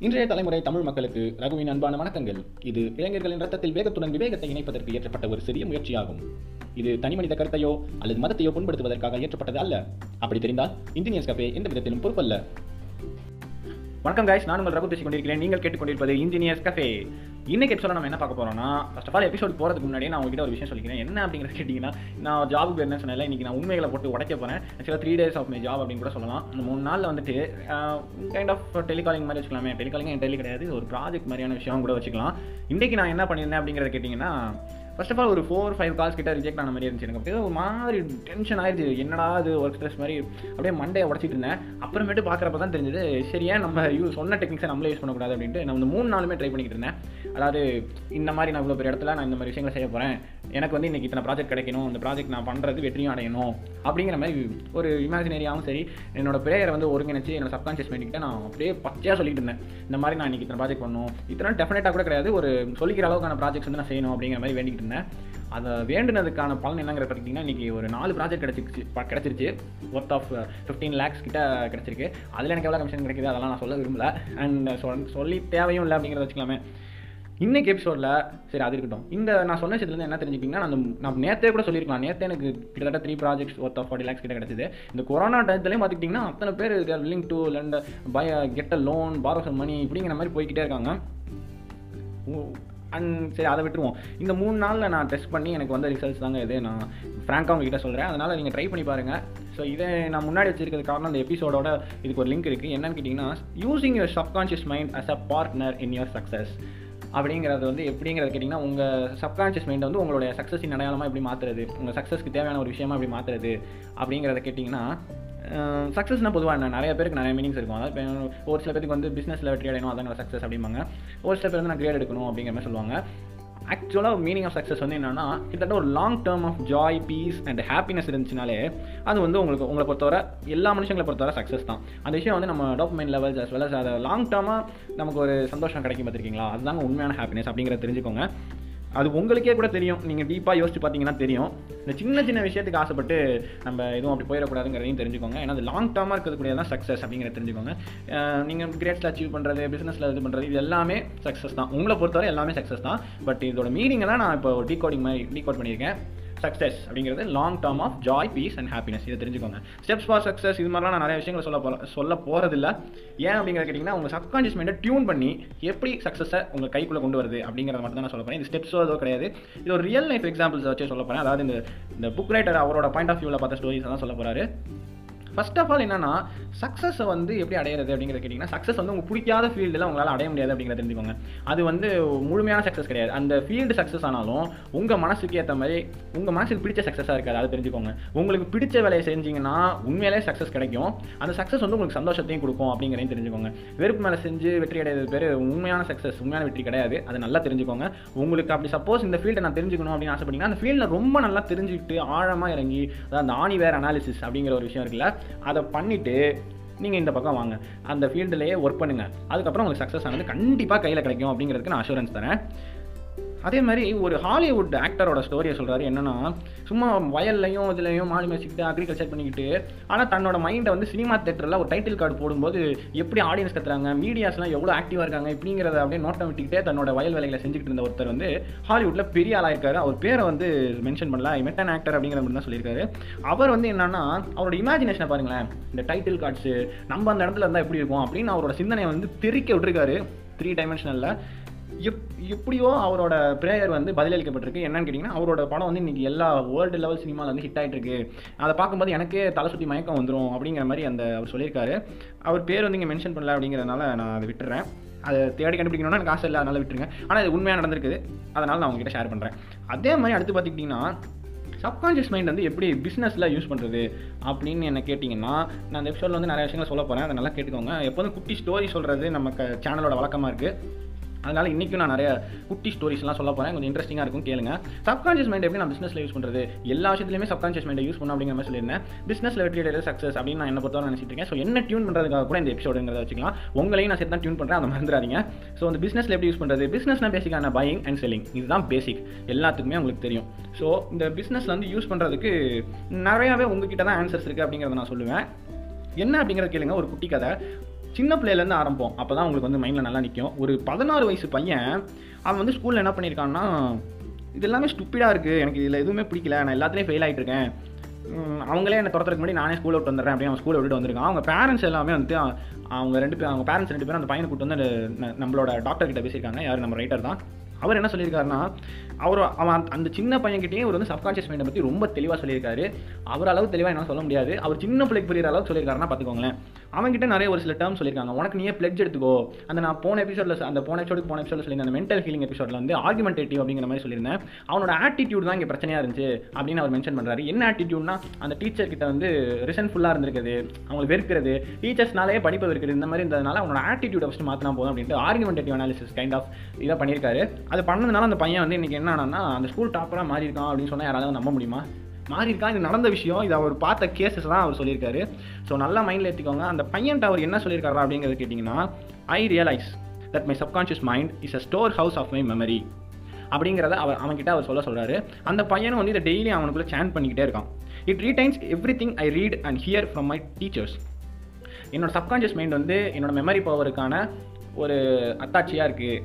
இன்றைய தலைமுறை தமிழ் மக்களுக்கு ரகுவின் அன்பான வணக்கங்கள். இது இளைஞர்களின் ரத்தத்தில் வேகத்துடன் விவேகத்தை இணைப்பதற்கு ஏற்றப்பட்ட ஒரு சிறிய முயற்சியாகும். இது தனிமனித கருத்தையோ அல்லது மதத்தையோ புண்படுத்துவதற்காக ஏற்றப்பட்டது அல்ல. அப்படி தெரிந்தால் இன்ஜினியர்ஸ் கஃபே எந்த விதத்திலும் பொறுப்பல்ல. வணக்கம் காய்ஸ் நான் உங்கள் ரகு பேசி கொண்டிருக்கிறேன். நீங்கள் கேட்டுக்கொண்டிருப்பது இன்ஜினியர்ஸ் கஃபே இன்னைக்கு எபிசோட நம்ம என்ன பார்க்க போறோம்னா ஃபர்ஸ்ட் ஆஃப் ஆல் எபிசோட் போறதுக்கு முன்னாடியே நான் உங்ககிட்ட ஒரு விஷயம் சொல்லிக்கிறேன். என்ன அப்படிங்கிறது கேட்டிங்கன்னா நான் ஜாபுக்கு என்ன சொன்னேன் இன்னைக்கு நான் உண்மைகளை போட்டு உடைக்க போகிறேன் ஆக்சுவலாக three days of my job அப்படின்னு கூட சொல்லலாம். இந்த மூணு நாளில் வந்துட்டு கைண்ட் ஆஃப் டெலிகாலிங் மாதிரி வச்சுக்கலாமே. டெலிகாலிங் என் டெலி கிடையாது. ஒரு ப்ராஜெக்ட் மாதிரியான விஷயம் கூட வச்சுக்கலாம். இன்றைக்கி நான் என்ன பண்ணியிருந்தேன் அப்படிங்கிறத கேட்டிங்கன்னா ஃபர்ஸ்ட் ஆஃப் ஆல் ஒரு ஃபோர் ஃபைவ் கால்ஸ் கிட்ட ரிஜெக்ட் ஆன மாதிரி இருந்துச்சு எனக்கு. அப்படியே ஒரு மாதிரி டென்ஷன் ஆயிடுச்சு. என்னடா அது ஒர்க் ஸ்ட்ரெஸ் மாதிரி? அப்படியே மண்டே உடச்சிட்டு இருந்தேன். அப்புறமேட்டு பார்க்குறப்ப தான் தெரிஞ்சது சரியா நம்ம யூஸ் சொன்ன டெக்னிக்ஸை நம்மளே யூஸ் பண்ணக்கூடாது அப்படின்ட்டு நான் வந்து மூணு நாளுமே ட்ரை பண்ணிக்கிட்டு இருந்தேன். அதாவது இந்த மாதிரி நான் இவ்வளோ பெரிய இடத்துல நான் இந்த மாதிரி விஷயங்களை செய்ய போகிறேன் எனக்கு வந்து இன்றைக்கி இத்தனை ப்ராஜெக்ட் கிடைக்கணும் இந்த ப்ராஜெக்ட் நான் பண்ணுறது வெற்றியும் அடையணும் அப்படிங்கிற மாதிரி ஒரு இமேஜினரியாகவும் சரி என்னோடய பிரேயரை வந்து ஒருங்கிணைச்சு என்னோட சப்கான்ஷியஸ் மைண்ட் நான் அப்படியே பச்சையாக சொல்லிட்டு இருந்தேன். இந்த மாதிரி நான் இன்றைக்கி இத்தனை ப்ராஜெக்ட் பண்ணணும். இத்தனை டெஃபினட்டாக கூட கிடையாது ஒரு சொல்லிக்கிற அளவுக்கான ப்ராஜெக்ட்ஸ் வந்து நான் செய்யணும் அப்படிங்கிற மாதிரி வேண்டிகிட்டு இருந்தேன். அதை வேண்டுனதுக்கான பலன் என்னங்கிற பார்த்தீங்கன்னா இன்றைக்கி ஒரு நாலு ப்ராஜெக்ட் கிடச்சிருச்சு கிடச்சிருச்சு. ஒர்த் ஆஃப் ஃபிஃப்டீன் லேக்ஸ் கிட்ட கிடச்சிருக்கு. அதில் எனக்கு எவ்வளோ கமிஷன் கிடைக்குது அதெல்லாம் நான் சொல்ல விரும்பல. அண்ட் சொல் சொல்லி தேவையும் இல்லை அப்படிங்கிறத வச்சுக்கலாமே. இன்னைக்கு எபிசோடில் சரி அது இருக்கட்டும். இந்த நான் சொன்ன விஷயத்துலேருந்து என்ன தெரிஞ்சுக்கிங்கன்னா நான் நான் நேற்றே கூட சொல்லியிருக்கலாம். நேற்றே எனக்கு கிட்டத்தட்ட three projects worth of forty lakhs கிட்ட கிடச்சிது. இந்த கொரோனா டைத்துலேயும் பார்த்துக்கிட்டிங்கன்னா அத்தனை பேர் there willing to lend by get a loan borrow some money இப்படிங்கிற மாதிரி போய்கிட்டே இருக்காங்க. அண்ட் சரி அதை விட்டுருவோம். இந்த மூணு நாளில் நான் டெஸ்ட் பண்ணி எனக்கு வந்த ரிசல்ட்ஸ் தாங்க இது. நான் ஃப்ராங்காக உங்ககிட்ட சொல்கிறேன் அதனால் நீங்கள் ட்ரை பண்ணி பாருங்கள் ஸோ இதை நான் முன்னாடி வச்சிருக்கிறது காரணம் அந்த எபிசோடோட இதுக்கு ஒரு லிங்க் இருக்குது என்னன்னு கேட்டிங்கன்னா using your subconscious mind as a partner in your success அப்படிங்கிறது வந்து எப்படிங்கிறது கேட்டிங்கன்னா உங்கள் சப்கான்ஷியஸ் மைண்டை வந்து உங்களுடைய சக்ஸஸின் அடையாளமாக எப்படி மாற்றுறது உங்கள் சக்ஸஸ்க்கு தேவையான ஒரு விஷயமா எப்படி மாற்றுறது அப்படிங்கிறத கேட்டிங்கன்னா சக்ஸஸ்னால் பொதுவாக என்ன? நிறைய பேருக்கு நிறைய மீனிங்ஸ் இருக்கும். அதாவது இப்போ ஒரு சில பேருக்கு வந்து பிஸ்னஸில் வெற்றி அடையணும் அதான் சக்ஸஸ் அப்படிம்பாங்க. ஒரு சில பேர் வந்து நான் கிரேட் எடுக்கணும் அப்படிங்கிற மாதிரி சொல்லுவாங்க. ஆக்சுவலாக மீனிங் ஆஃப் சக்ஸஸ் வந்து என்னென்னா கிட்டத்தட்ட ஒரு long term of joy peace and happiness இருந்துச்சுனாலே அது வந்து உங்களுக்கு உங்களை பொறுத்தவரை எல்லா மனுஷங்களை பொறுத்தவரை சக்ஸஸ் தான். அந்த விஷயம் வந்து நம்ம dopamine levels as well as அதை லாங் டேர்மாக நமக்கு ஒரு சந்தோஷம் கிடைக்கும் பார்த்துருக்கீங்களா? அதுதாங்க உண்மையான ஹாப்பினஸ் அப்படிங்கிறத தெரிஞ்சுக்கோங்க. அது உங்களுக்கே கூட தெரியும். நீங்கள் டீப்பாக யோசிச்சு பார்த்தீங்கன்னா தெரியும். இந்த சின்ன சின்ன விஷயத்துக்கு ஆசைப்பட்டு நம்ம எதுவும் அப்படி போயிடக்கூடாதுங்கிறதையும் தெரிஞ்சுக்கோங்க. ஏன்னா அது லாங் டேர்மாக இருக்கிறதுக்கூடிய தான் சக்ஸஸ் அப்படிங்கிறத தெரிஞ்சுக்கோங்க. நீங்கள் கிரேட்ஸில் அச்சீவ் பண்ணுறது பிஸ்னஸில் இது பண்ணுறது இது எல்லாமே சக்ஸஸ் தான். உங்களை பொறுத்தவரை எல்லாமே சக்ஸஸ் தான். பட் இதோட மீனிங்கெல்லாம் நான் இப்போ டீகோடிங் மாதிரி டீகோட் பண்ணியிருக்கேன். சக்ஸஸ் அப்படிங்கிறது long term of joy peace and happiness இதை தெரிஞ்சுக்கோங்க. ஸ்டெப்ஸ் ஃபார் சக்ஸஸ் இது மாதிரிலாம் நான் நிறைய விஷயங்கள் சொல்ல போல சொல்ல போகிறதில்ல ஏன் அப்படிங்கிறத கேட்டிங்கன்னா உங்கள் சப்கான்ஷியஸ் மைண்டை டியூன் பண்ணி எப்படி சக்ஸஸை உங்கள் கைக்குள்ளே கொண்டு வருது அப்படிங்கிறத மட்டும் தான் நான் சொல்ல போகிறேன் இந்த ஸ்டெப்ஸோ ஏதோ கிடையாது. இது ஒரு ரியல் லைஃப் எக்ஸாம்பிள்ஸ் வச்சு சொல்ல போகிறேன் அதாவது இந்த இந்த புக் ரைட்டர் அவரோட பாயிண்ட் ஆஃப் வியூவில் பார்த்த ஸ்டோரிஸ் தான் சொல்ல போகிறாரு ஃபர்ஸ்ட் ஆஃப் ஆல் என்னன்னா சக்ஸஸை வந்து எப்படி அடையிறது அப்படிங்கிறத கேட்டிங்கன்னா சக்ஸஸ் வந்து உங்களுக்கு பிடிக்காத ஃபீல்டில் உங்களால் அடைய முடியாது அப்படிங்கிறத தெரிஞ்சுக்கோங்க. அது வந்து முழுமையான சக்ஸஸ் கிடையாது. அந்த ஃபீல்டு சக்ஸஸ் ஆனாலும் உங்கள் மனசுக்கு ஏற்ற மாதிரி உங்கள் மனசுக்கு பிடிச்ச சக்ஸஸாக இருக்காது. அதை தெரிஞ்சுக்கோங்க. உங்களுக்கு பிடிச்ச வேலையை செஞ்சீங்கன்னா உண்மையிலே சக்ஸஸ் கிடைக்கும். அந்த சக்ஸஸ் வந்து உங்களுக்கு சந்தோஷத்தையும் கொடுக்கும் அப்படிங்கிறதையும் தெரிஞ்சுக்கோங்க. வெறுப்பு மேலே செஞ்சு வெற்றி அடையிறது பேர் உண்மையான சக்ஸஸ் உண்மையான வெற்றி கிடையாது. அதை நல்லா தெரிஞ்சுக்கோங்க. உங்களுக்கு அப்படி சப்போஸ் இந்த ஃபீல்டை நான் தெரிஞ்சுக்கணும் அப்படின்னு ஆசைப்பட்டீங்கன்னா அந்த ஃபீல்டில் ரொம்ப நல்லா தெரிஞ்சுக்கிட்டு ஆழமாக இறங்கி அதாவது அந்த ஆணிவேர் அனாலிசிஸ் அப்படிங்கிற ஒரு விஷயம் இருக்குல்ல அதை பண்ணிவிட்டு நீங்கள் இந்த பக்கம் வாங்க. அந்த ஃபீல்டுலேயே ஒர்க் பண்ணுங்கள் அதுக்கப்புறம் உங்களுக்கு சக்ஸஸ் ஆனது கண்டிப்பாக கையில் கிடைக்கும் அப்படிங்கிறதுக்கு நான் அஷூரன்ஸ் தரேன். அதே மாதிரி ஒரு ஹாலிவுட் ஆக்டரோட ஸ்டோரியை சொல்கிறாரு என்னென்னா சும்மா வயல்லையும் இதுலையும் மாலி மேய்ச்சிக்கிட்டு அக்ரிகல்ச்சர் பண்ணிக்கிட்டு ஆனால் தன்னோட மைண்டை வந்து சினிமா தேட்டரில் ஒரு டைட்டில் கார்டு போடும்போது எப்படி ஆடியன்ஸ் கத்துறாங்க மீடியாஸ்லாம் எவ்வளோ ஆக்டிவாக இருக்காங்க இப்படிங்கிறத அப்படியே நோட்டம் விட்டுக்கிட்டே தன்னோட வயல் வேலைகளை செஞ்சுக்கிட்டு இருந்த ஒருத்தர் வந்து ஹாலிவுட்டில் பெரிய ஆளாக இருக்காரு. அவர் பேரை வந்து மென்ஷன் பண்ணல. மெட்டன் ஆக்டர் அப்படிங்கிற மாதிரி தான் சொல்லியிருக்காரு. அவர் வந்து என்னன்னா அவரோட இமேஜினேஷனை பாருங்களேன். இந்த டைட்டில் கார்ட்ஸு நம்ம அந்த இடத்துல இருந்தால் எப்படி இருக்கும் அப்படின்னு அவரோட சிந்தனையை வந்து தெரிக்க விட்டுருக்காரு. த்ரீ டைமென்ஷனலில் எப் எப்படியோ அவரோட ப்ரேயர் வந்து பதிலளிக்கப்பட்டிருக்கு. என்னன்னு கேட்டிங்கன்னா அவரோட படம் வந்து இன்றைக்கி எல்லா வேர்ல்டு லெவல் சினிமாவில் வந்து ஹிட் ஆகிட்டு இருக்கு அதை பார்க்கும்போது எனக்கே தலை சுற்றி மயக்கம் வந்துடும் அப்படிங்கிற மாதிரி அந்த அவர் சொல்லியிருக்காரு. அவர் பேர் வந்து இங்கே மென்ஷன் பண்ணல அப்படிங்கிறதுனால நான் அதை விட்டுறேன். அதை தேடி கண்டுபிடிக்கணும்னா எனக்கு ஆசை இல்லை அதனால் விட்டுருங்க. ஆனால் இது உண்மையாக நடந்திருக்குது. அதனால் நான் உங்ககிட்ட ஷேர் பண்ணுறேன் அதே மாதிரி அடுத்து பார்த்துக்கிட்டிங்கன்னா சப்கான்ஷியஸ் மைண்ட் வந்து எப்படி பிஸ்னஸில் யூஸ் பண்ணுறது அப்படின்னு என்ன கேட்டிங்கன்னா நான் அந்த எபிசோடில் வந்து நிறைய விஷயங்கள் சொல்ல போகிறேன் அதை நல்லா கேட்டுக்கோங்க. எப்போதும் குட்டி ஸ்டோரி சொல்கிறது நம்ம சேனலோட வழக்கமாக இருக்குது அதனால் இன்றைக்கும் நான் நிறைய குட்டி ஸ்டோரிஸ்லாம் சொல்ல போகிறேன் கொஞ்சம் இன்ட்ரெஸ்டிங்காக இருக்கும் கேளுங்க. சப்கான்ஷியஸ் மைண்ட் எப்படி நான் பிஸ்னஸில் யூஸ் பண்ணுறது எல்லா விஷயத்துலையுமே சப்கான்ஷியஸ் மைண்டை யூஸ் பண்ணணும் அப்படிங்கிற மாதிரி சொல்லியிருந்தேன். பிஸ்னஸில் வெற்றி அடைகிறது சக்ஸஸ் அப்படின்னு நான் என்ன பொறுத்தவரை நினச்சிட்டு இருக்கேன். ஸோ என்ன டியூன் பண்ணுறதுக்காக கூட இந்த எபிசோடுங்கிறத வச்சுக்கலாம். உங்களையும் நான் சேர்த்து தான் டியூன் பண்ணுறேன் அதை மறந்துடாதீங்க. ஸோ அந்த பிஸ்னஸில் எப்படி யூஸ் பண்ணுறது பிஸ்னஸ்னா பேசிக்கான பையிங் அண்ட் செல்லிங் இதுதான் பேசிக் எல்லாத்துக்குமே உங்களுக்கு தெரியும். ஸோ இந்த பிஸ்னஸில் வந்து யூஸ் பண்ணுறதுக்கு நிறையாவே உங்ககிட்ட தான் ஆன்சர்ஸ் இருக்குது அப்படிங்கிறத நான் சொல்லுவேன். என்ன அப்படிங்கிறத கேளுங்க. ஒரு குட்டி கதை. சின்ன பிள்ளையிலேருந்து ஆரம்பம் அப்போ தான் உங்களுக்கு வந்து மைண்டில் நல்லா நிற்கும் ஒரு பதினாறு வயசு பையன் அவன் வந்து ஸ்கூலில் என்ன பண்ணியிருக்கான்னா இது எல்லாமே ஸ்டூப்பிடாக இருக்குது எனக்கு இதில் எதுவுமே பிடிக்கல. நான் எல்லாத்துலேயும் ஃபெயில் ஆகிட்டு இருக்கேன். அவங்களே என்ன துரத்துறதுக்கு முன்னாடி நானே ஸ்கூல் விட்டு வந்துடுறேன் அப்படின்னு அவன் ஸ்கூலை விட்டு வந்திருக்கான். அவங்க பேரண்ட்ஸ் எல்லாமே வந்து அவங்க ரெண்டு பேர் அவங்க பேரண்ட்ஸ் ரெண்டு பேரும் அந்த பையனை கூட்டு வந்து நம்மளோட டாக்டர் கிட்ட பேசியிருக்காங்க. யார்? நம்ம ரைட்டர் தான். அவர் என்ன சொல்லியிருக்காருன்னா அவர் அவன் அந்த- சின்ன பையன்கிட்டயே அவர் வந்து சப்கான்ஷியஸ் மைண்டை பற்றி ரொம்ப தெளிவாக சொல்லியிருக்காரு. அவர் அளவு தெளிவாக என்ன சொல்ல முடியாது. அவர் சின்ன பிள்ளைக்கு புரியிற அளவுக்கு சொல்லியிருக்காருன்னா பார்த்துக்கோங்களேன் அவன்கிட்ட நிறைய ஒரு சில டேர்ம் சொல்லியிருக்காங்க. உனக்கு நீயே பிளட்ஜ் எடுத்துக்கோ. அந்த நான் போன எபிசோடில் அந்த போன எபிசோடு போன எபிசோட சொல்லியிருந்த அந்த மென்டல் ஹீலிங் எபிசோடில் வந்து ஆர்குமெண்டேட்டிவ் அப்படிங்கிற மாதிரி சொல்லியிருந்தேன். அவனோட ஆட்டிடியூட் தான் இங்கே பிரச்சனையாக இருந்துச்சு அப்படின்னு அவர் மென்ஷன் பண்ணுறாரு என்ன ஆட்டிடியூட்னா அந்த டீச்சர் கிட்ட வந்து ரிசன்ஃபுல்லாக இருந்திருக்குது. அவங்களுக்கு வெறுக்கிறது. டீச்சர்ஸ்னாலே படிப்பு வெறுக்கிறது இந்த மாதிரி இருந்ததுனால அவனோட ஆட்டிடியூட் ஃபஸ்ட்டு மாற்றினா போதும் அப்படின்ட்டு ஆர்குமெண்டேட்டிவ் அனாலிசிஸ் கைண்ட் ஆஃப் இதாக பண்ணியிருக்காரு. அது பண்ணதுனால அந்த பையன் வந்து இன்றைக்கி என்ன ஆனான்னா அந்த ஸ்கூல் டாப்பராக மாறி இருக்கான் அப்படின்னு சொன்னால் யாராவது நம்ப முடியுமா? மாறி இது நடந்த விஷயம். இது அவர் பார்த்த கேசஸ் தான் அவர் சொல்லியிருக்காரு. ஸோ நல்லா மைண்டில் எடுத்துக்கோங்க அந்த பையன்ட்ட அவர் என்ன சொல்லியிருக்காரா அப்படிங்கிறது கேட்டிங்கன்னா I realise that my subconscious mind is a store house of my memory அப்படிங்கிறத அவர் அவன்கிட்ட அவர் சொல்ல சொல்கிறாரு அந்த பையனும் வந்து இதை டெய்லி அவனுக்குள்ளே சேன் பண்ணிக்கிட்டே இருக்கான். It retains everything I read and hear from my teachers என்னோட சப்கான்ஷியஸ் மைண்ட் வந்து என்னோட மெமரி பவருக்கான ஒரு அத்தாட்சியாக இருக்குது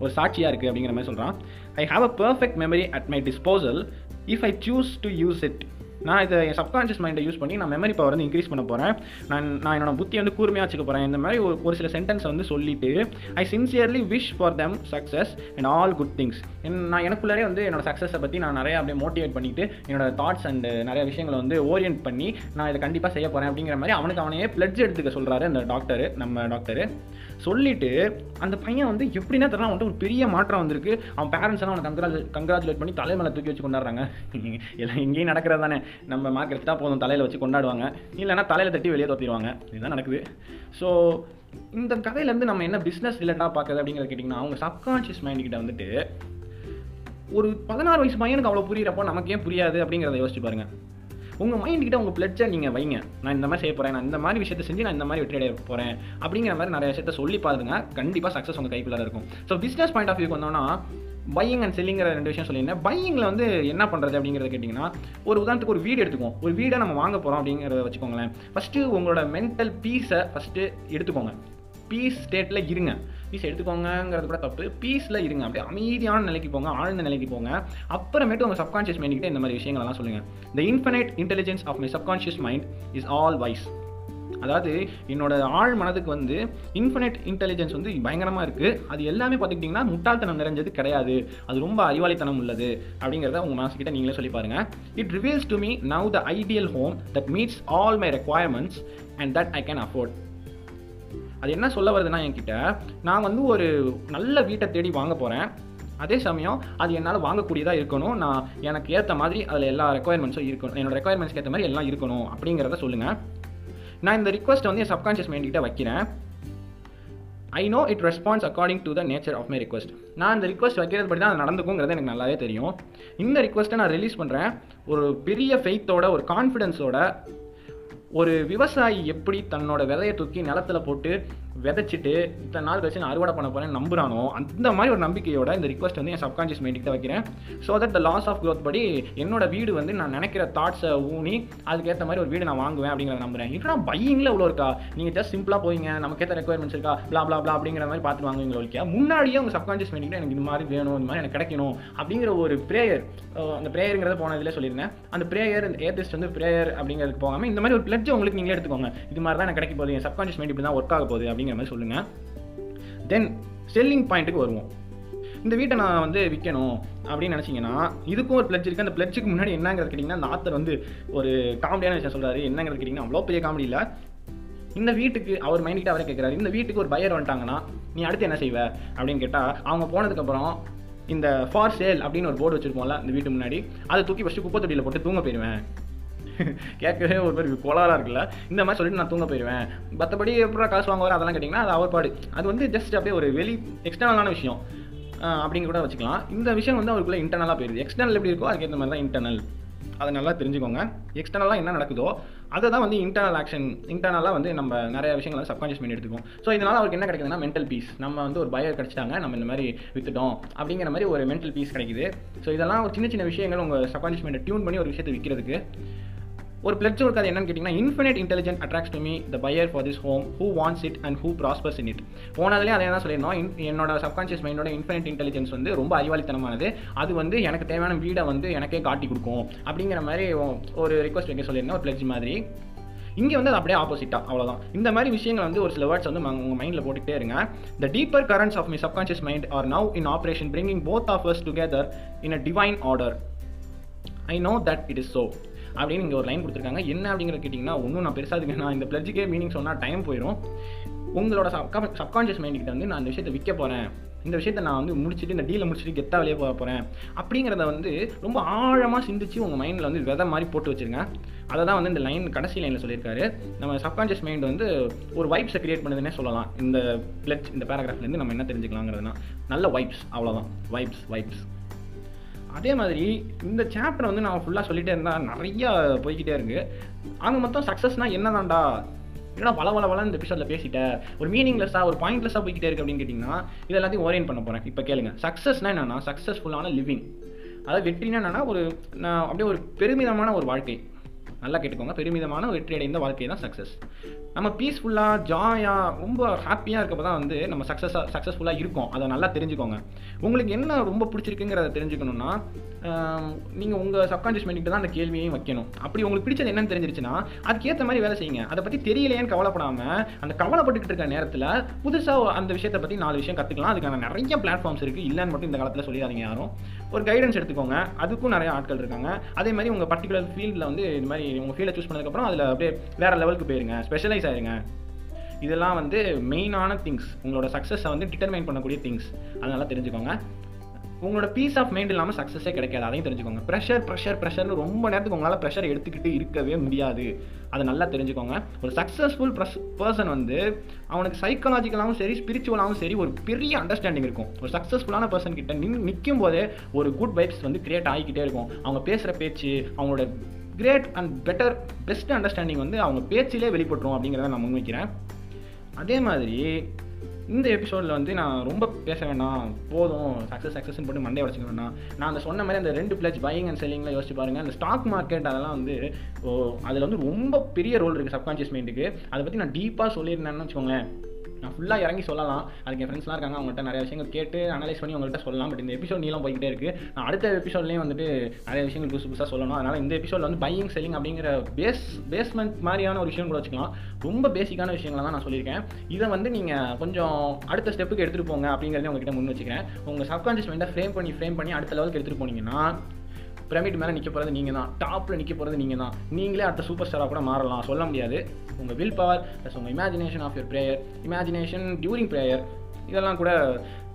ஒரு சாட்சியாக இருக்குது அப்படிங்கிற மாதிரி சொல்கிறான் I have a perfect memory at my disposal if I choose to use it நான் இதை என் சப்கான்ஷியஸ் மைண்டை யூஸ் பண்ணி நான் மெமரி பவர் வந்து இன்க்ரீஸ் பண்ண போகிறேன் நான் நான் என்னோட புத்தி வந்து கூர்மையாக வச்சுக்க போகிறேன் இந்த மாதிரி ஒரு ஒரு சில சென்டென்ஸ் வந்து சொல்லிட்டு I sincerely wish for them success and all good things நான் எனக்குள்ளாரே வந்து என்னோட சக்ஸஸை பற்றி நான் நிறைய அப்படியே மோட்டிவேட் பண்ணிவிட்டு என்னோட தாட்ஸ் அண்ட் நிறைய விஷயங்களை வந்து ஓரியன்ட் பண்ணி நான் இதை கண்டிப்பாக செய்ய போகிறேன் அப்படிங்கிற மாதிரி அவனுக்கு அவனையே பிளட்ஜ் எடுத்துக்க சொல்கிறாரு அந்த டாக்டரு நம்ம டாக்டரு சொல்லிட்டு அந்த பையன் வந்து எப்படின்னா தெரியல அவன்கிட்ட ஒரு பெரிய மாற்றம் வந்திருக்கு. அவன் பேரண்ட்ஸ் எல்லாம் அவனை கங்க்ராஜ் கங்க்ராச்சுலேட் பண்ணி தலைமையில தூக்கி வச்சு கொண்டாடுறாங்க. எல்லாம் இங்கேயும் நடக்கிறது தானே நம்ம மார்க் எடுத்தா போதும் தலையில் வச்சு கொண்டாடுவாங்க. இல்லைன்னா தலையில் தட்டி வெளியே தோத்திடுவாங்க இதுதான் நடக்குது. ஸோ இந்த கதையிலேருந்து நம்ம என்ன பிஸ்னஸ் ரிலேட்டாக பார்க்குறது அப்படிங்கிறத கேட்டிங்கன்னா அவங்க சப்கான்ஷியஸ் மைண்ட்கிட்ட வந்துட்டு ஒரு பதினாறு வயசு பையனுக்கு அவ்வளோ புரியிறப்போ நமக்கு ஏன் புரியாது அப்படிங்கிறத யோசிச்சு பாருங்கள் உங்கள் மைண்ட் கிட்ட உங்கள் பிளட்ஜை நீங்கள் வைங்க. நான் இந்த மாதிரி செய்ய போகிறேன் நான் இந்த மாதிரி விஷயத்தை செஞ்சு நான் இந்த மாதிரி வெற்றி அடைய போகிறேன் அப்படிங்கிற மாதிரி நிறைய விஷயத்த சொல்லி பாருங்க. கண்டிப்பாக சக்ஸஸ் உங்கள் கைக்குள்ளே இருக்கும். ஸோ பிஸ்னஸ் பாயிண்ட் ஆஃப் வியூக்கு வந்தோம்னா பையிங் அண்ட் செல்லிங்கிற ரெண்டு விஷயம் சொல்லியிருந்தேன். பையிங்கில் வந்து என்ன பண்ணுறது அப்படிங்கிறத கேட்டிங்கன்னா ஒரு உதாரணத்துக்கு ஒரு வீடு எடுத்துக்கோம் ஒரு வீடை நம்ம வாங்க போகிறோம் அப்படிங்கிறத வச்சுக்கோங்களேன். ஃபஸ்ட்டு உங்களோட மென்டல் பீஸை ஃபஸ்ட்டு எடுத்துக்கோங்க. பீஸ் ஸ்டேட்டில் இருங்க. பீஸ் எடுத்துக்கோங்கிறது கூட தப்பு. பீஸில் இருங்க. அப்படியே அமைதியான நிலைக்கு போங்க ஆழ்ந்த நிலைக்கு போங்க. அப்புறமேட்டு உங்கள் சப்கான்ஷியஸ் மைண்ட் இந்த மாதிரி விஷயங்கள்லாம் சொல்லுங்கள் the infinite intelligence of my subconscious mind is all wise அதாவது என்னோட ஆழ் மனதுக்கு வந்து இன்ஃபினிட் இன்டெலிஜென்ஸ் வந்து பயங்கரமாக இருக்குது அது எல்லாமே பார்த்துக்கிட்டிங்கன்னா முட்டாள்தனம் நிறைஞ்சது கிடையாது. அது ரொம்ப அறிவாளித்தனம் உள்ளது அப்படிங்கிறத உங்கள் மனசுக்கிட்ட நீங்களே சொல்லி பாருங்கள் it reveals to me now the ideal home that meets all my requirements and that I can afford அது என்ன சொல்ல வருதுன்னா என்கிட்ட நான் வந்து ஒரு நல்ல வீட்டை தேடி வாங்க போகிறேன் அதே சமயம் அது என்னால் வாங்கக்கூடியதாக இருக்கணும். நான் எனக்கு ஏற்ற மாதிரி அதில் எல்லா ரெக்குயர்மெண்ட்ஸும் இருக்கணும். என்னோட ரெக்குயர்மெண்ட்ஸ்க்கு ஏற்ற மாதிரி எல்லாம் இருக்கணும் அப்படிங்கிறத சொல்லுங்கள் நான் இந்த ரிக்வஸ்ட் வந்து என் சப்கான்ஷியஸ் மைண்ட் வைக்கிறேன். I know it response according to the nature of my request நான் இந்த ரிக்வஸ்ட் வைக்கிறது படி தான் அது நடந்துக்குங்கிறது எனக்கு நல்லாவே தெரியும். இந்த ரிக்வஸ்ட்டை நான் ரிலீஸ் பண்ணுறேன் ஒரு பெரிய ஃபெய்த்தோட ஒரு கான்ஃபிடென்ஸோட ஒரு விவசாயி எப்படி தன்னோட விதையை தூக்கி நிலத்துல போட்டு விதைச்சிட்டு இத்தனை நாள் கழிச்சு நான் அறுவடை பண்ண போகிறேன் நம்புறானோ அந்த மாதிரி ஒரு நம்பிக்கையோட இந்த ரிக்வஸ்ட் வந்து என் சப்கான்ஷியஸ் மைண்டுக்கு தான் வைக்கிறேன். So that the loss of growth படி என்னோட வீடு வந்து நான் நினைக்கிற தாட்ஸை ஊனி அதுக்கேற்ற மாதிரி ஒரு வீடு நான் வாங்குவேன் அப்படிங்கிறத நம்புறேன். இப்போ பையிங்கில் இவ்வளோ இருக்கா? நீங்கள் ஜஸ்ட் சிம்பிளாக போய்ங்க நமக்கு ஏற்ற ரெக்குவயர்மெண்ட்ஸ் இருக்கா? பிளா பிளா பிளா அப்படிங்கிற மாதிரி பார்த்து வாங்குவீங்க ஒழிக்க முன்னாடியே உங்கள் சப்கான்ஷியஸ் மைண்ட் எனக்கு இந்த மாதிரி வேணும் இந்த மாதிரி எனக்கு கிடைக்கணும் அப்படிங்கிற ஒரு ப்ரேயர் அந்த ப்ரேயருங்கிறத போன இதில் சொல்லியிருந்தேன். அந்த ப்ரேயர் ஏத்திஸ்ட் வந்து ப்ரேயர் அப்படிங்கிறதுக்கு போகாமல் இந்த மாதிரி ஒரு பிளட்ஜ் உங்களுக்கு நீங்களே எடுத்துக்கோங்க. இது மாதிரி தான் எனக்கு கிடைக்க போகுது என் சப்கான்ஷியஸ் மைண்ட் இப்படி தான் ஒர்க் ஆக போகுது அப்படிங்கிற மாதிரி சொல்லுங்கள் தென் செல்லிங் பாயிண்ட்டுக்கு வருவோம். இந்த வீட்டை நான் வந்து விற்கணும் அப்படின்னு நினச்சிங்கன்னா இதுக்கும் ஒரு பிளட்ஜ் இருக்குது அந்த பிளட்ஜுக்கு முன்னாடி என்னங்கிறது கேட்டிங்கன்னா அந்த ஆத்தர் வந்து ஒரு காமெடியான விஷயம் சொல்கிறாரு என்னங்கிறது கேட்டிங்கன்னா அவ்வளோ பெரிய காமெடி இல்லை. இந்த வீட்டுக்கு அவர் மைண்ட்கிட்ட அவரே கேட்குறாரு இந்த வீட்டுக்கு ஒரு பையர் வந்துட்டாங்கன்னா நீ அடுத்து என்ன செய்வ? அப்படின்னு கேட்டால் அவங்க போனதுக்கப்புறம் இந்த ஃபார் சேல் அப்படின்னு ஒரு போர்டு வச்சுருப்போம்ல இந்த வீட்டு முன்னாடி அதை தூக்கி ஃபஸ்ட்டு குப்பை தொட்டியில் போட்டு தூங்க போயிடுவேன் கேட்கவே ஒரு மாதிரி கோளாராக இருக்குல்ல? இந்த மாதிரி சொல்லிட்டு நான் தூங்க போயிடுவேன் மற்றபடி எப்படா காசு வாங்குவார் அதெல்லாம் கேட்டிங்கன்னா அது அவர் பாடு. அது வந்து ஜஸ்ட் அப்படியே ஒரு வெளி எக்ஸ்டர்னலான விஷயம். அப்படிங்க கூட வச்சுக்கலாம். இந்த விஷயம் வந்து அவருக்குள்ள இன்டர்னலாக போயிடுது எக்ஸ்டர்னல் எப்படி இருக்கோ அதுக்கேற்ற மாதிரி தான் இன்டர்னல் அதை நல்லா தெரிஞ்சுக்கோங்க. எக்ஸ்டர்னலாக என்ன நடக்குதோ அதை தான் வந்து இன்டர்னல் ஆக்ஷன் இன்டர்னலாக வந்து நம்ம நிறைய விஷயங்களை சப்கான்ஷியஸ் பண்ணி எடுத்துக்குவோம். ஸோ இதனால் அவருக்கு என்ன கிடைக்குதுன்னா மென்டல் பீஸ் நம்ம வந்து ஒரு பயர் கிடச்சிட்டாங்க நம்ம இந்த மாதிரி வித்துட்டோம். அப்படிங்கிற மாதிரி ஒரு மென்டல் பீஸ் கிடைக்குது. ஸோ இதெல்லாம் ஒரு சின்ன சின்ன விஷயங்கள் உங்கள் சப்கான்ஷியஸ் மைண்டை டியூன் பண்ணி ஒரு விஷயத்தை விற்கிறதுக்கு ஒரு பிளட்ஜ் இருக்காது என்னன்னு கேட்டிங்கன்னா infinite intelligent attracts to me the buyer for this home who wants it and who prospers in it போனதுலேயே அதே தான் சொல்லியிருந்தோம். என்னோட சப்கான்ஷியஸ் மைண்டோட இன்ஃபினிட் இன்டெலிஜென்ஸ் வந்து ரொம்ப அறிவாளித்தனமானது. அது வந்து எனக்கு தேவையான வீடை வந்து எனக்கே காட்டி கொடுக்கும் அப்படிங்கிற மாதிரி ஒரு ரிக்வஸ்ட் வைக்க சொல்லியிருந்தேன். ஒரு பிளட்ஜ் மாதிரி. இங்கே வந்து அது அப்படியே ஆப்போசிட்டாக அவ்வளோதான் இந்த மாதிரி விஷயங்கள் வந்து ஒரு சில வேர்ட்ஸ் வந்து உங்கள் மைண்டில் போட்டுக்கிட்டே இருங்க. The deeper currents of my subconscious mind are now in operation bringing both of us together in a divine order I know that it is so அப்படின்னு இங்கே ஒரு லைன் கொடுத்துருக்காங்க. என்ன அப்படிங்கிற கேட்டிங்கன்னா ஒன்றும் நான் பெருசாக அதுக்கு நான் இந்த பிளட்ஜுக்கே மீனிங் சொன்னால் டைம் போயிடும் உங்களோட சப்கான்ஷியஸ் மைண்டுக்கிட்ட வந்து நான் இந்த விஷயத்தை விற்க போகிறேன் இந்த விஷயத்தை நான் வந்து முடிச்சுட்டு இந்த டீலை முடிச்சுட்டு கெத்தா வெளியே போக போகிறேன் அப்படிங்கிறத வந்து ரொம்ப ஆழமாக சிந்திச்சு உங்கள் மைண்டில் வந்து விதை மாதிரி போட்டு வச்சுருங்க. அதை தான் வந்து இந்த லைன் கடைசி லைனில் சொல்லியிருக்காரு. நம்ம சப்கான்ஷியஸ் மைண்ட் வந்து ஒரு வைப்ஸை கிரியேட் பண்ணுதுன்னே சொல்லலாம். இந்த பிளட் இந்த பேராகிராஃப்லேருந்து நம்ம என்ன தெரிஞ்சுக்கலாங்கிறதுனா நல்ல வைப்ஸ் அவ்வளோதான் வைப்ஸ் வைப்ஸ் அதே மாதிரி இந்த சாப்டர் வந்து நான் ஃபுல்லாக சொல்லிகிட்டே இருந்தால் நிறையா போய்கிட்டே இருக்குது ஆக மொத்தம் சக்ஸஸ்னால் என்னதான்டா? ஏன்னா வள வள வள இந்த எபிசோடில் பேசிட்டேன் ஒரு மீனிங்லெஸ்ஸாக ஒரு பாயிண்ட்லெஸ்ஸாக போய்கிட்டே இருக்குது அப்படின்னு கேட்டிங்கன்னா இது எல்லாத்தையும் ஓரியன்ட் பண்ண போகிறேன் இப்போ கேளுங்க. சக்ஸஸ்னால் என்னென்னா சக்ஸஸ்ஃபுல்லான லிவிங் அதாவது வெற்றினா என்னென்னா ஒரு நான் அப்படியே ஒரு பெருமிதமான ஒரு வாழ்க்கை. நல்லா கேட்டுக்கோங்க. பெருமிதமான வெற்றி அடைந்த வாழ்க்கை தான் சக்ஸஸ் நம்ம பீஸ்ஃபுல்லாக ஜாயாக ரொம்ப ஹாப்பியாக இருக்கப்போ தான் வந்து நம்ம சக்ஸஸாக சக்ஸஸ்ஃபுல்லாக இருக்கும். அதை நல்லா தெரிஞ்சுக்கோங்க. உங்களுக்கு என்ன ரொம்ப பிடிச்சிருக்குங்கிறத தெரிஞ்சுக்கணும்னா நீங்கள் உங்கள் சப்கான்ஷியஸ் மைண்டில் தான் அந்த கேள்வியையும் வைக்கணும். அப்படி உங்களுக்கு பிடிச்சது என்னன்னு தெரிஞ்சிருச்சுன்னா அதுக்கேற்ற மாதிரி வேலை செய்யுங்க. அதை பற்றி தெரியலையேன்னு கவலைப்படாமல் அந்த கவலைப்பட்டுக்கிட்டு இருக்க நேரத்தில் புதுசாக அந்த விஷயத்தை பற்றி நாலு விஷயம் கற்றுக்கலாம் அதுக்கான நிறைய பிளாட்ஃபார்ம்ஸ் இருக்குது இல்லைன்னு மட்டும் இந்த காலத்தில் சொல்லிடாதீங்க யாரும். ஒரு கைடன்ஸ் எடுத்துக்கோங்க. அதுக்கும் நிறைய ஆட்கள் இருக்காங்க. அதே மாதிரி உங்கள் பர்டிகுலர் ஃபீல்டில் வந்து இது மாதிரி உங்கள் ஃபீல்டை சூஸ் பண்ணதுக்கப்புறம் அதில் அப்படியே வேறு லெவலுக்கு போயிருங்க ஸ்பெஷலைஸ் ஆயிருங்க. இதெல்லாம் வந்து மெயினான திங்ஸ் உங்களோட சக்ஸஸை வந்து டிட்டர்மைன் பண்ணக்கூடிய திங்ஸ் அதனால தெரிஞ்சுக்கோங்க. உங்களோட பீஸ் ஆஃப் மைண்ட் இல்லாமல் சக்ஸஸே கிடைக்காது. அதையும் தெரிஞ்சுக்கோங்க. ப்ரெஷர் ப்ரெஷர் ப்ரெஷர்னு ரொம்ப நேரத்துக்கு உங்களால் ப்ரெஷர் எடுத்துக்கிட்டு இருக்கவே முடியாது. அதை நல்லா தெரிஞ்சுக்கோங்க. ஒரு சக்ஸஸ்ஃபுல் ப்ரெஸ் பர்சன் வந்து அவனுக்கு சைக்காலஜிக்கலாகவும் சரி ஸ்பிரிச்சுவலாகவும் சரி ஒரு பெரிய அண்டர்ஸ்டாண்டிங் இருக்கும். ஒரு சக்ஸஸ்ஃபுல்லான பர்சன் கிட்ட நின் நிற்கும் போதே ஒரு குட் வைப்ஸ் வந்து கிரியேட் ஆகிக்கிட்டே இருக்கும். அவங்க பேசுகிற பேச்சு அவங்களோட great and better best understanding வந்து அவங்க பேச்சிலே வெளிப்பட்டுரும் அப்படிங்கிறத நான் முன்வைக்கிறேன். அதே மாதிரி இந்த எபிசோடில் வந்து நான் ரொம்ப பேச வேணாம் போதும் சக்ஸஸ் சக்ஸஸ்ன்னு போட்டு மண்டே உடச்சிக்க வேணாம். நான் அந்த சொன்ன மாதிரி அந்த ரெண்டு பிளஸ் பையிங் அண்ட் செல்லிங்கில் யோசிச்சு பாருங்கள் அந்த ஸ்டாக் மார்க்கெட் அதெல்லாம் வந்து ஓ அதில் வந்து ரொம்ப பெரிய ரோல் இருக்குது சப்கான்ஷியஸ் மைண்டுக்கு அதை பற்றி நான் டீப்பாக சொல்லியிருந்தேன்னு வச்சுக்கோங்களேன். நான் ஃபுல்லாக இறங்கி சொல்லலாம். அதுக்கு என் ஃப்ரெண்ட்ஸ்லாம் இருக்காங்க அவங்கள்ட்ட நிறைய விஷயங்கள் கேட்டு அனலைஸ் பண்ணி உங்கள்கிட்ட சொல்லலாம். பட் இந்த எபிசோட் நீளம் போய்கிட்டே இருக்குது நான் அடுத்த எபிசோட்லேயும் வந்துட்டு நிறைய விஷயங்கள் புதுசு புதுசாக சொல்லணும். அதனால் இந்த எபிசோட் வந்து பையிங் செல்லிங் அப்படிங்கிற பேஸ் பேஸ்மெண்ட் மாதிரியான ஒரு விஷயம் கூட வச்சுக்கலாம். ரொம்ப பேசிக்கான விஷயங்களை தான் நான் சொல்லியிருக்கேன். இதை வந்து நீங்கள் கொஞ்சம் அடுத்த ஸ்டெப்புக்கு எடுத்துகிட்டு போங்க அப்படிங்கிறத உங்ககிட்ட முன் வச்சுக்கிறேன். உங்கள் சப்கான்ஷியஸ் மைண்டை ஃப்ரேம் பண்ணி ஃப்ரேம் பண்ணி அடுத்த லெவலுக்கு எடுத்துகிட்டு போனீங்கன்னா பிரமிட் மேலே நிற்க போகிறது நீங்கள் தான் டாப்பில் நிற்க போகிறது நீங்கள் தான் நீங்களே அடுத்த சூப்பர் ஸ்டாராக கூட மாறலாம். சொல்ல முடியாது. உங்கள் வில் பவர் ப்ளஸ் உங்கள் imagination of your prayer imagination during prayer இதெல்லாம் கூட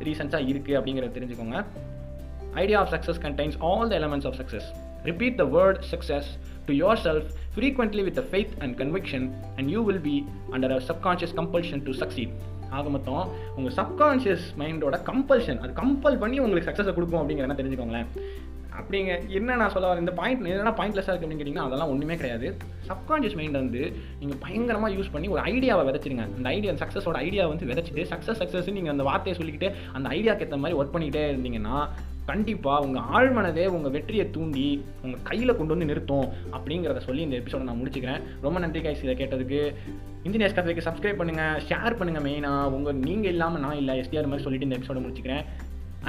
ரீசன்ஸாக இருக்குது அப்படிங்கிறத தெரிஞ்சுக்கோங்க. Idea of success contains all the elements of success repeat the word success to yourself frequently with faith and conviction and you will be under a subconscious compulsion to succeed ஆக மொத்தம் உங்கள் subconscious மைண்டோட compulsion அது compel பண்ணி உங்களுக்கு சக்ஸஸை கொடுக்கும் அப்படிங்கிறத தெரிஞ்சுக்கோங்களேன். அப்படிங்க. என்ன நான் சொல்ல வரேன்? இந்த பாயிண்ட் என்னென்ன பாயிண்ட்லெஸ்ஸாக இருக்குது அப்படின்னு கேட்டிங்கன்னா அதெல்லாம் ஒன்றுமே கிடையாது. சப்கான்ஷியஸ் மைண்ட் வந்து நீங்கள் பயங்கரமாக யூஸ் பண்ணி ஒரு ஐடியாவை விதைச்சிருங்க அந்த ஐடியா சக்ஸஸோட ஐடியா வந்து விதைச்சிட்டு சக்ஸஸ் சக்ஸஸ் நீங்கள் அந்த வார்த்தையை சொல்லிக்கிட்டு அந்த ஐடியாவுக்கு ஏற்ற மாதிரி ஒர்க் பண்ணிக்கிட்டே இருந்தீங்கன்னா கண்டிப்பாக உங்கள் ஆழ்மனதே உங்கள் வெற்றியை தூண்டி உங்கள் கையில் கொண்டு வந்து நிறுத்தும் அப்படிங்கிறத சொல்லி இந்த எபிசோட நான் முடிச்சுக்கிறேன். ரொம்ப நன்றி கைஸ் இதை கேட்டதுக்கு. இன்ஜினியர்ஸ் கதைக்கு சப்ஸ்கிரைப் பண்ணுங்கள் ஷேர் பண்ணுங்கள் மெயினாக உங்கள் நீங்கள் இல்லாமல் நான் இல்லை எஸ்டிஆர் மாதிரி சொல்லிட்டு இந்த எபிசோட முடிச்சுக்கிறேன்.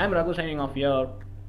I am Raghu signing off